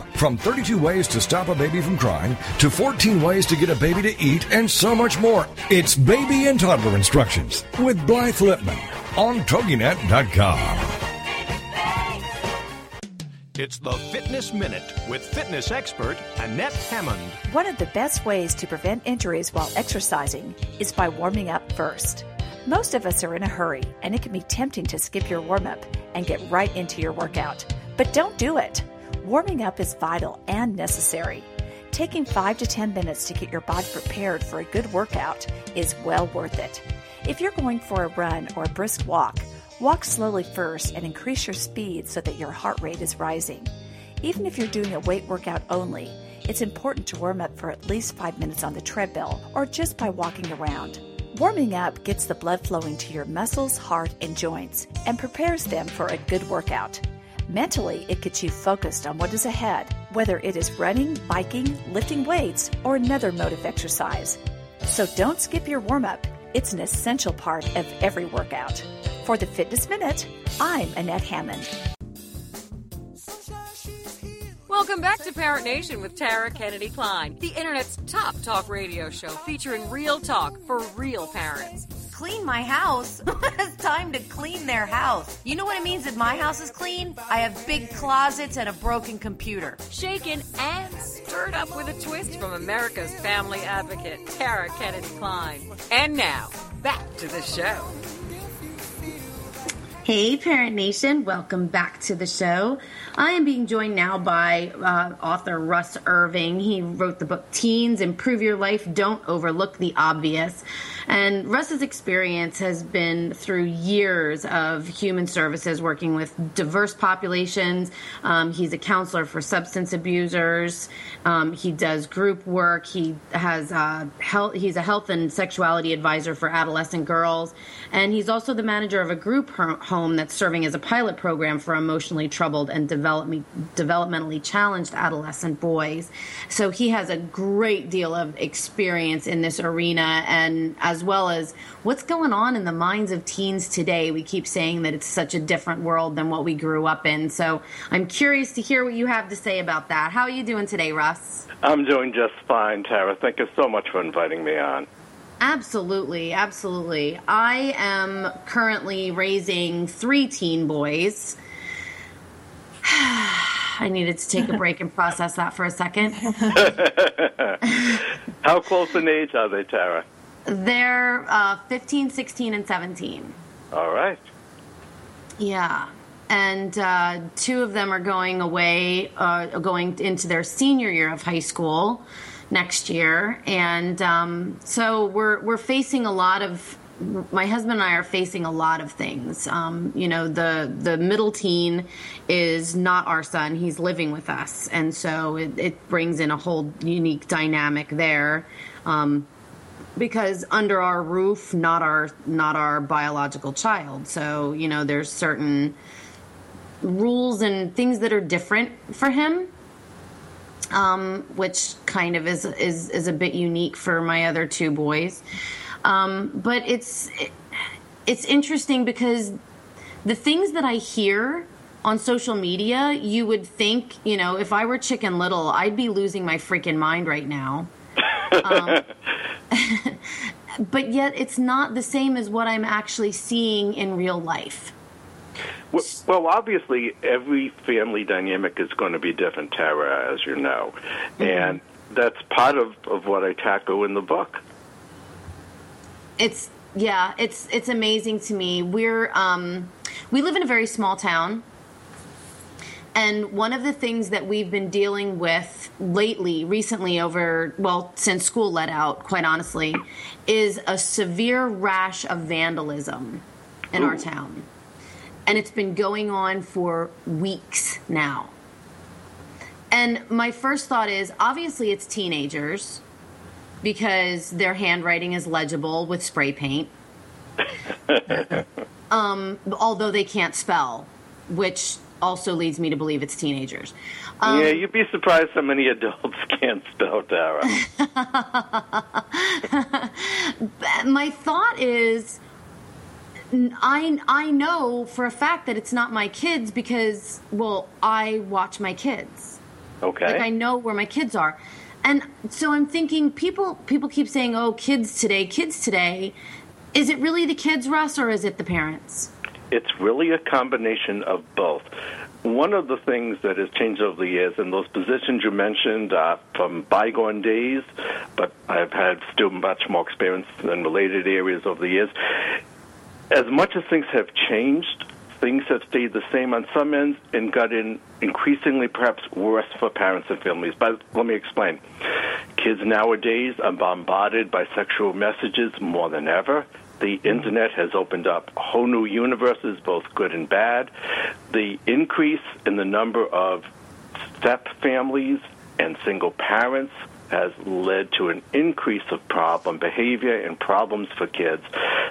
From 32 ways to stop a baby from crying to 14 ways to get a baby to eat and so much more. It's Baby and Toddler Instructions with Blythe Lipman on TogiNet.com. It's the Fitness Minute with fitness expert Annette Hammond. One of the best ways to prevent injuries while exercising is by warming up first. Most of us are in a hurry, and it can be tempting to skip your warm up and get right into your workout. But don't do it. Warming up is vital and necessary. Taking 5 to 10 minutes to get your body prepared for a good workout is well worth it. If you're going for a run or a brisk walk, walk slowly first and increase your speed so that your heart rate is rising. Even if you're doing a weight workout only, it's important to warm up for at least 5 minutes on the treadmill or just by walking around. Warming up gets the blood flowing to your muscles, heart, and joints and prepares them for a good workout. Mentally, it gets you focused on what is ahead, whether it is running, biking, lifting weights, or another mode of exercise. So don't skip your warm up. It's an essential part of every workout. For the Fitness Minute, I'm Annette Hammond. Welcome back to Parent Nation with Tara Kennedy Kline, the internet's top talk radio show featuring real talk for real parents. Clean my house? it's time to clean their house. You know what it means if my house is clean? I have big closets and a broken computer. Shaken and stirred up with a twist from America's family advocate, Tara Kennedy Kline. And now, back to the show. Hey, Parent Nation, welcome back to the show. I am being joined now by uh, author Russ Irving. He wrote the book Teens Improve Your Life, Don't Overlook the Obvious. And Russ's experience has been through years of human services working with diverse populations. Um, he's a counselor for substance abusers. Um, he does group work. He has uh, health, he's a health and sexuality advisor for adolescent girls. And he's also the manager of a group home that's serving as a pilot program for emotionally troubled and developmentally challenged adolescent boys. So he has a great deal of experience in this arena and as well as what's going on in the minds of teens today. We keep saying that it's such a different world than what we grew up in. So I'm curious to hear what you have to say about that. How are you doing today, Russ? I'm doing just fine, Tara. Thank you so much for inviting me on. Absolutely, absolutely. I am currently raising three teen boys. I needed to take a break and process that for a second. How close in age are they, Tara? They're uh, 15, 16, and 17. All right. Yeah. And uh, two of them are going away, uh, going into their senior year of high school next year. And um, so we're, we're facing a lot of my husband and I are facing a lot of things. Um, you know, the the middle teen is not our son; he's living with us, and so it, it brings in a whole unique dynamic there. Um, because under our roof, not our not our biological child. So you know, there's certain rules and things that are different for him. Um, which kind of is is is a bit unique for my other two boys. Um, but it's it's interesting because the things that I hear on social media, you would think, you know, if I were Chicken Little, I'd be losing my freaking mind right now. Um, but yet, it's not the same as what I'm actually seeing in real life. Well, obviously, every family dynamic is going to be different, Tara, as you know. Mm-hmm. And that's part of, of what I tackle in the book it's yeah, it's it's amazing to me. We're um, we live in a very small town. And one of the things that we've been dealing with lately, recently, over, well, since school let out, quite honestly, is a severe rash of vandalism in Ooh. our town. And it's been going on for weeks now. And my first thought is obviously it's teenagers because their handwriting is legible with spray paint. um, although they can't spell, which also leads me to believe it's teenagers. Um, yeah, you'd be surprised how many adults can't spell, Tara. My thought is. I I know for a fact that it's not my kids because well I watch my kids. Okay. Like I know where my kids are. And so I'm thinking people people keep saying, "Oh, kids today, kids today." Is it really the kids, Russ, or is it the parents? It's really a combination of both. One of the things that has changed over the years, and those positions you mentioned are from bygone days, but I've had still much more experience in related areas over the years. As much as things have changed, things have stayed the same on some ends and gotten increasingly perhaps worse for parents and families. But let me explain. Kids nowadays are bombarded by sexual messages more than ever. The internet has opened up whole new universes, both good and bad. The increase in the number of step families and single parents has led to an increase of problem behavior and problems for kids.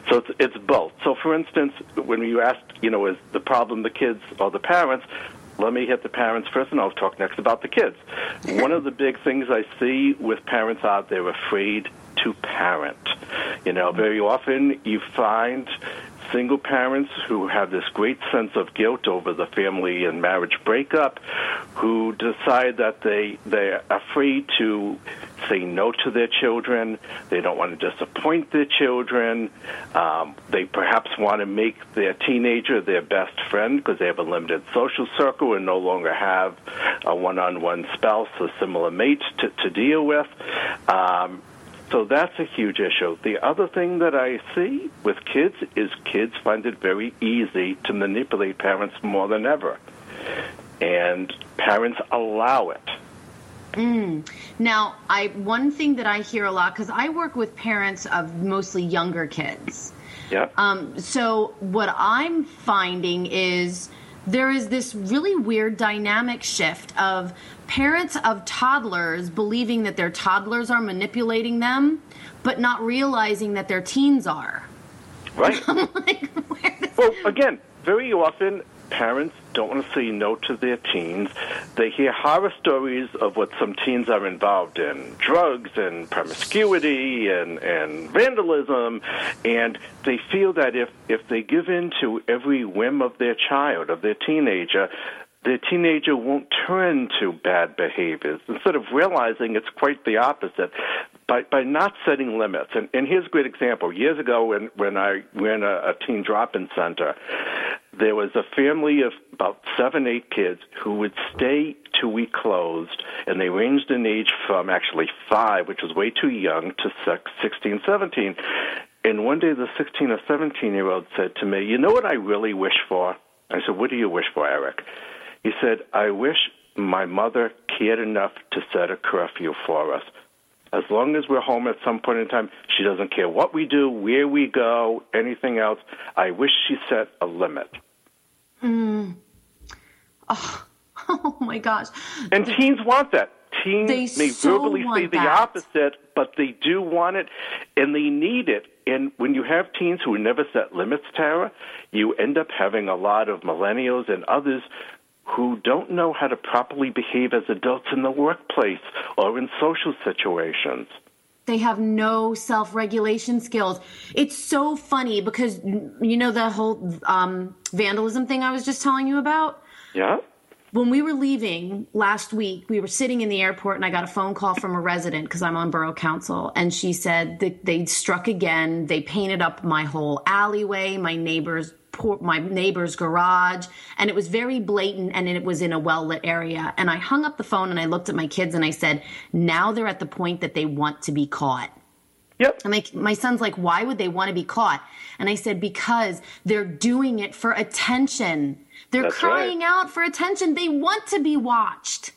So it's, it's both. So, for instance, when you ask, you know, is the problem the kids or the parents? Let me hit the parents first, and I'll talk next about the kids. One of the big things I see with parents out there afraid to parent. You know, very often you find single parents who have this great sense of guilt over the family and marriage breakup who decide that they they're afraid to say no to their children. They don't want to disappoint their children. Um, they perhaps want to make their teenager their best friend because they have a limited social circle and no longer have a one-on-one spouse or similar mate to, to deal with. Um, so that's a huge issue. The other thing that I see with kids is kids find it very easy to manipulate parents more than ever. And parents allow it. Mm. Now, I one thing that I hear a lot because I work with parents of mostly younger kids. Yeah. Um, so what I'm finding is there is this really weird dynamic shift of parents of toddlers believing that their toddlers are manipulating them, but not realizing that their teens are. Right. like, well, again, very often parents don't want to say no to their teens. They hear horror stories of what some teens are involved in. Drugs and promiscuity and, and vandalism, and they feel that if, if they give in to every whim of their child, of their teenager, the teenager won't turn to bad behaviors. Instead of realizing it's quite the opposite by by not setting limits. And and here's a great example. Years ago when when i ran a, a teen drop-in center there was a family of about seven eight kids who would stay till we closed and they ranged in age from actually five which was way too young to six, 16 17 and one day the 16 or 17 year old said to me you know what i really wish for? I said what do you wish for eric? He said, I wish my mother cared enough to set a curfew for us. As long as we're home at some point in time, she doesn't care what we do, where we go, anything else. I wish she set a limit. Mm. Oh, oh my gosh. And teens want that. Teens they may so verbally say the that. opposite, but they do want it and they need it. And when you have teens who never set limits, Tara, you end up having a lot of millennials and others who don't know how to properly behave as adults in the workplace or in social situations. They have no self regulation skills. It's so funny because, you know, the whole um, vandalism thing I was just telling you about? Yeah? When we were leaving last week, we were sitting in the airport and I got a phone call from a resident because I'm on borough council. And she said that they struck again. They painted up my whole alleyway, my neighbor's my neighbor's garage and it was very blatant and it was in a well lit area and i hung up the phone and i looked at my kids and i said now they're at the point that they want to be caught Yep. And my, my son's like, why would they want to be caught? And I said, because they're doing it for attention. They're That's crying right. out for attention. They want to be watched.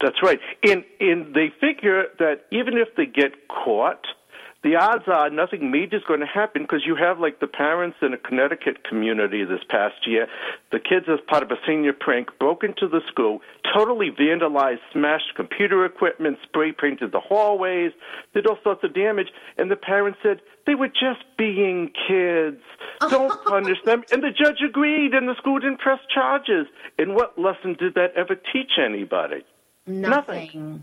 That's right. And, and they figure that even if they get caught, the odds are nothing major is going to happen because you have like the parents in a Connecticut community this past year. The kids, as part of a senior prank, broke into the school, totally vandalized, smashed computer equipment, spray painted the hallways, did all sorts of damage. And the parents said they were just being kids. Don't punish them. And the judge agreed, and the school didn't press charges. And what lesson did that ever teach anybody? Nothing.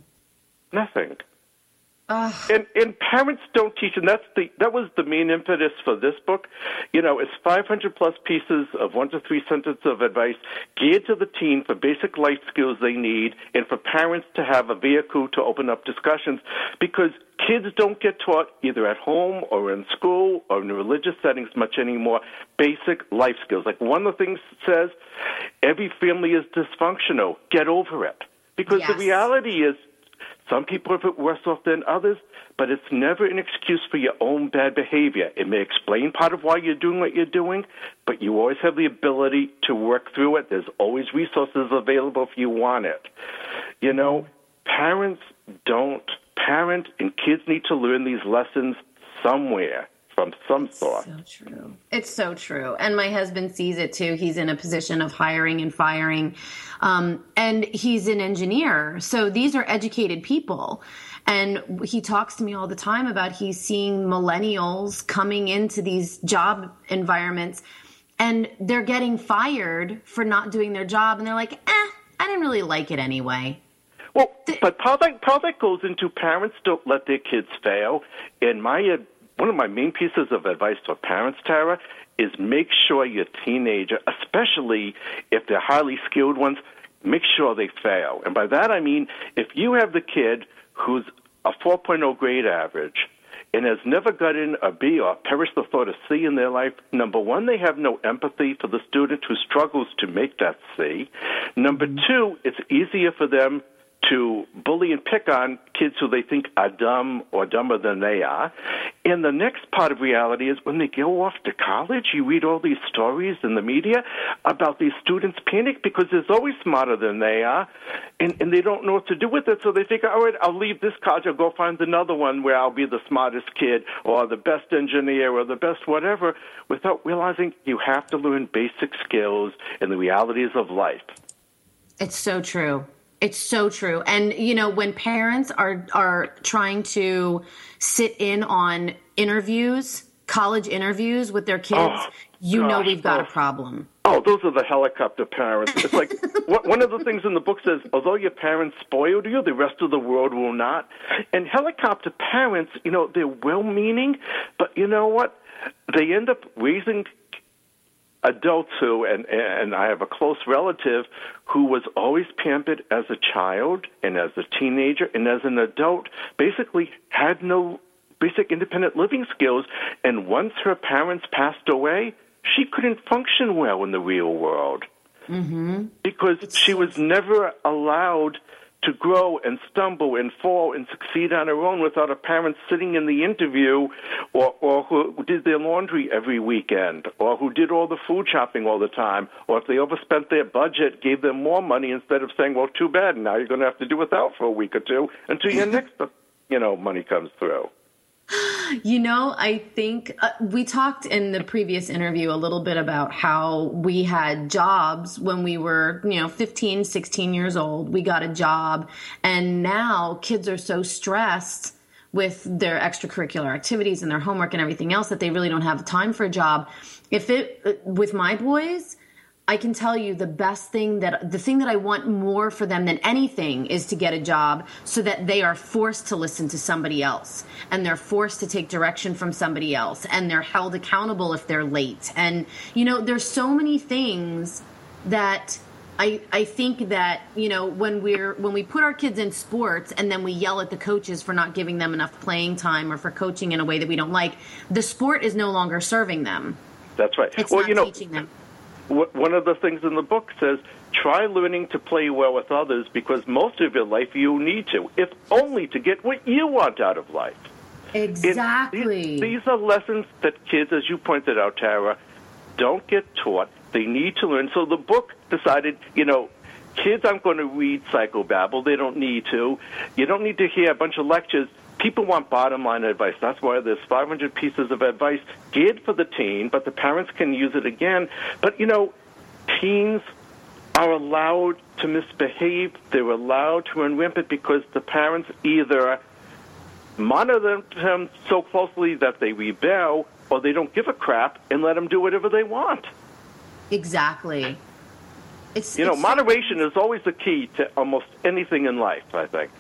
Nothing. And and parents don't teach, and that's the that was the main impetus for this book. You know, it's 500 plus pieces of one to three sentences of advice geared to the teen for basic life skills they need, and for parents to have a vehicle to open up discussions because kids don't get taught either at home or in school or in religious settings much anymore basic life skills. Like one of the things says, every family is dysfunctional. Get over it. Because the reality is some people have it worse off than others, but it's never an excuse for your own bad behavior. It may explain part of why you're doing what you're doing, but you always have the ability to work through it. There's always resources available if you want it. You know, parents don't parent, and kids need to learn these lessons somewhere from some source. So true. It's so true. And my husband sees it too. He's in a position of hiring and firing. Um, and he's an engineer. So these are educated people. And he talks to me all the time about he's seeing millennials coming into these job environments and they're getting fired for not doing their job. And they're like, eh, I didn't really like it anyway. Well, but part of, that, part of that goes into parents don't let their kids fail. And my one of my main pieces of advice to parents, Tara, is make sure your teenager, especially if they're highly skilled ones, make sure they fail. And by that I mean if you have the kid who's a 4.0 grade average and has never gotten a B or perished the thought of C in their life, number one, they have no empathy for the student who struggles to make that C. Number mm-hmm. two, it's easier for them to bully and pick on kids who they think are dumb or dumber than they are. And the next part of reality is when they go off to college, you read all these stories in the media about these students panic because they're always smarter than they are, and, and they don't know what to do with it. So they think, all right, I'll leave this college, I'll go find another one where I'll be the smartest kid or the best engineer or the best whatever, without realizing you have to learn basic skills and the realities of life. It's so true. It's so true. And you know, when parents are are trying to sit in on interviews, college interviews with their kids, Oh, you know gosh, we've got oh. a problem. Oh, those are the helicopter parents. It's like one one of the things in the book says, although your parents spoiled you, the rest of the world will not. And helicopter parents, you know, they're well-meaning, but you know what? They end up raising adults who, and and I have a close relative who was always pampered as a child and as a teenager and as an adult, basically had no basic independent living skills. And once her parents passed away, she couldn't function well in the real world Mm-hmm. because she was never allowed to grow and stumble and fall and succeed on her own without a parent sitting in the interview or, or who did their laundry every weekend or who did all the food shopping all the time or if they overspent their budget gave them more money instead of saying well too bad. Now you're going to have to do without for a week or two until your next you know money comes through You know, I think uh, we talked in the previous interview a little bit about how we had jobs when we were, you know, 15, 16 years old. We got a job, and now kids are so stressed with their extracurricular activities and their homework and everything else that they really don't have time for a job. If it, uh, with my boys, I can tell you the best thing that the thing that I want more for them than anything is to get a job so that they are forced to listen to somebody else and they're forced to take direction from somebody else and they're held accountable if they're late. And you know, there's so many things that I, I think that you know when we're when we put our kids in sports and then we yell at the coaches for not giving them enough playing time or for coaching in a way that we don't like, the sport is no longer serving them. that's right It's well not you know teaching them. One of the things in the book says try learning to play well with others because most of your life you need to, if only to get what you want out of life. Exactly. These, these are lessons that kids, as you pointed out, Tara, don't get taught. They need to learn. So the book decided, you know, kids aren't going to read psychobabble. They don't need to. You don't need to hear a bunch of lectures. People want bottom line advice. That's why there's 500 pieces of advice geared for the teen, but the parents can use it again. But, you know, teens are allowed to misbehave. They're allowed to run rampant because the parents either monitor them so closely that they rebel or they don't give a crap and let them do whatever they want. Exactly. It's You know, it's moderation is always the key to almost anything in life, I think.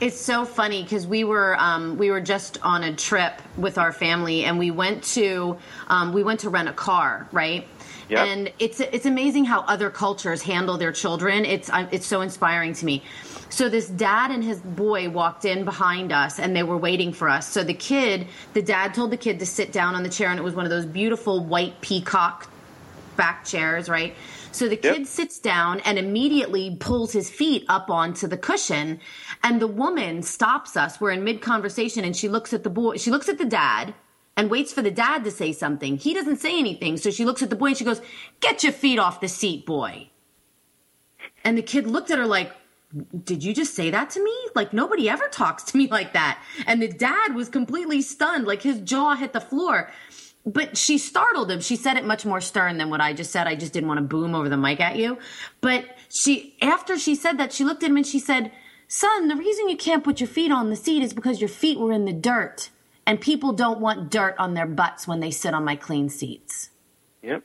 It's so funny because we were um, we were just on a trip with our family and we went to um, we went to rent a car, right? Yep. And it's it's amazing how other cultures handle their children. It's it's so inspiring to me. So this dad and his boy walked in behind us and they were waiting for us. So the kid, the dad told the kid to sit down on the chair and it was one of those beautiful white peacock back chairs, right? So the kid sits down and immediately pulls his feet up onto the cushion. And the woman stops us. We're in mid conversation and she looks at the boy, she looks at the dad and waits for the dad to say something. He doesn't say anything. So she looks at the boy and she goes, Get your feet off the seat, boy. And the kid looked at her like, did you just say that to me? Like nobody ever talks to me like that. And the dad was completely stunned, like his jaw hit the floor. But she startled him. She said it much more stern than what I just said. I just didn't want to boom over the mic at you. But she, after she said that, she looked at him and she said, son, the reason you can't put your feet on the seat is because your feet were in the dirt. And people don't want dirt on their butts when they sit on my clean seats. Yep.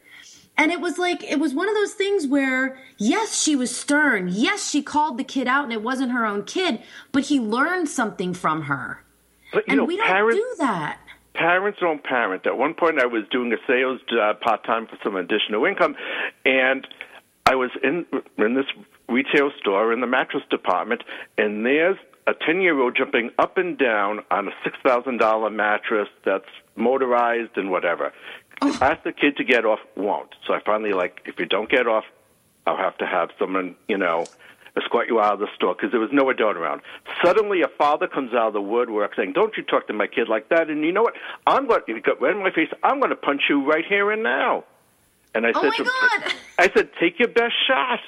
And it was like, it was one of those things where, yes, she was stern. Yes, she called the kid out and it wasn't her own kid, but he learned something from her. But you and know, we don't parents, do that. Parents don't parent. At one point, I was doing a sales uh, job part time for some additional income, and I was in in this retail store in the mattress department, and there's a ten year old jumping up and down on a six thousand dollar mattress that's motorized and whatever. Oh. Ask the kid to get off, won't. So I finally like, if you don't get off, I'll have to have someone, you know, escort you out of the store because there was no adult around. Suddenly, a father comes out of the woodwork saying, "Don't you talk to my kid like that?" And you know what? I'm going. to got red in my face. I'm going to punch you right here and now. And I Oh said, my God. I said, take your best shot.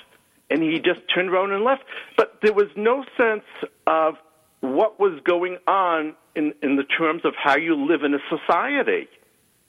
And he just turned around and left. But there was no sense of what was going on in in the terms of how you live in a society.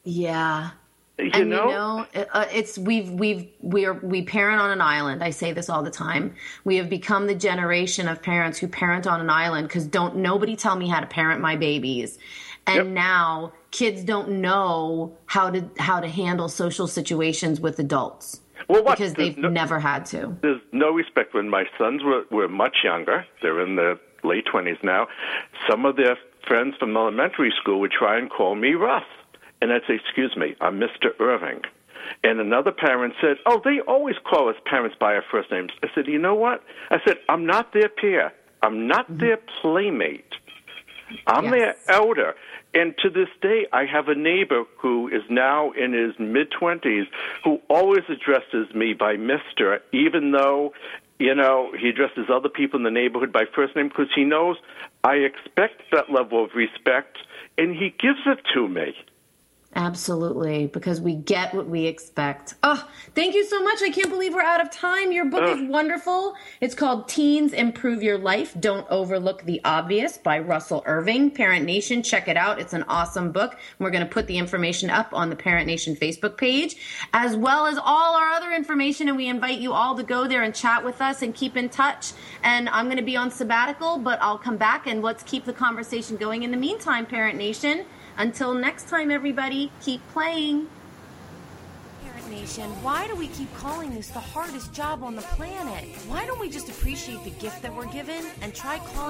Yeah. You and know? you know, uh, it's we've we've we're we parent on an island. I say this all the time. We have become the generation of parents who parent on an island because don't nobody tell me how to parent my babies. And Yep. now kids don't know how to how to handle social situations with adults Well, what? because There's they've no- never had to. There's no respect when my sons were, were much younger. They're in their late 20s now. Some of their friends from elementary school would try and call me Russ. And I'd say, Excuse me, I'm Mr. Irving. And another parent said, Oh, they always call us parents by our first names. I said, You know what? I said, I'm not their peer. I'm not mm-hmm. their playmate. I'm their elder. And to this day, I have a neighbor who is now in his mid 20s who always addresses me by Mr., even though, you know, he addresses other people in the neighborhood by first name because he knows I expect that level of respect and he gives it to me. Absolutely, because we get what we expect. Oh, thank you so much. I can't believe we're out of time. Your book is wonderful. It's called Teens Improve Your Life Don't Overlook the Obvious by Russell Irving. Parent Nation, check it out. It's an awesome book. We're going to put the information up on the Parent Nation Facebook page, as well as all our other information. And we invite you all to go there and chat with us and keep in touch. And I'm going to be on sabbatical, but I'll come back and let's keep the conversation going in the meantime, Parent Nation. Until next time, everybody, keep playing. Parent Nation, why do we keep calling this the hardest job on the planet? Why don't we just appreciate the gift that we're given and try calling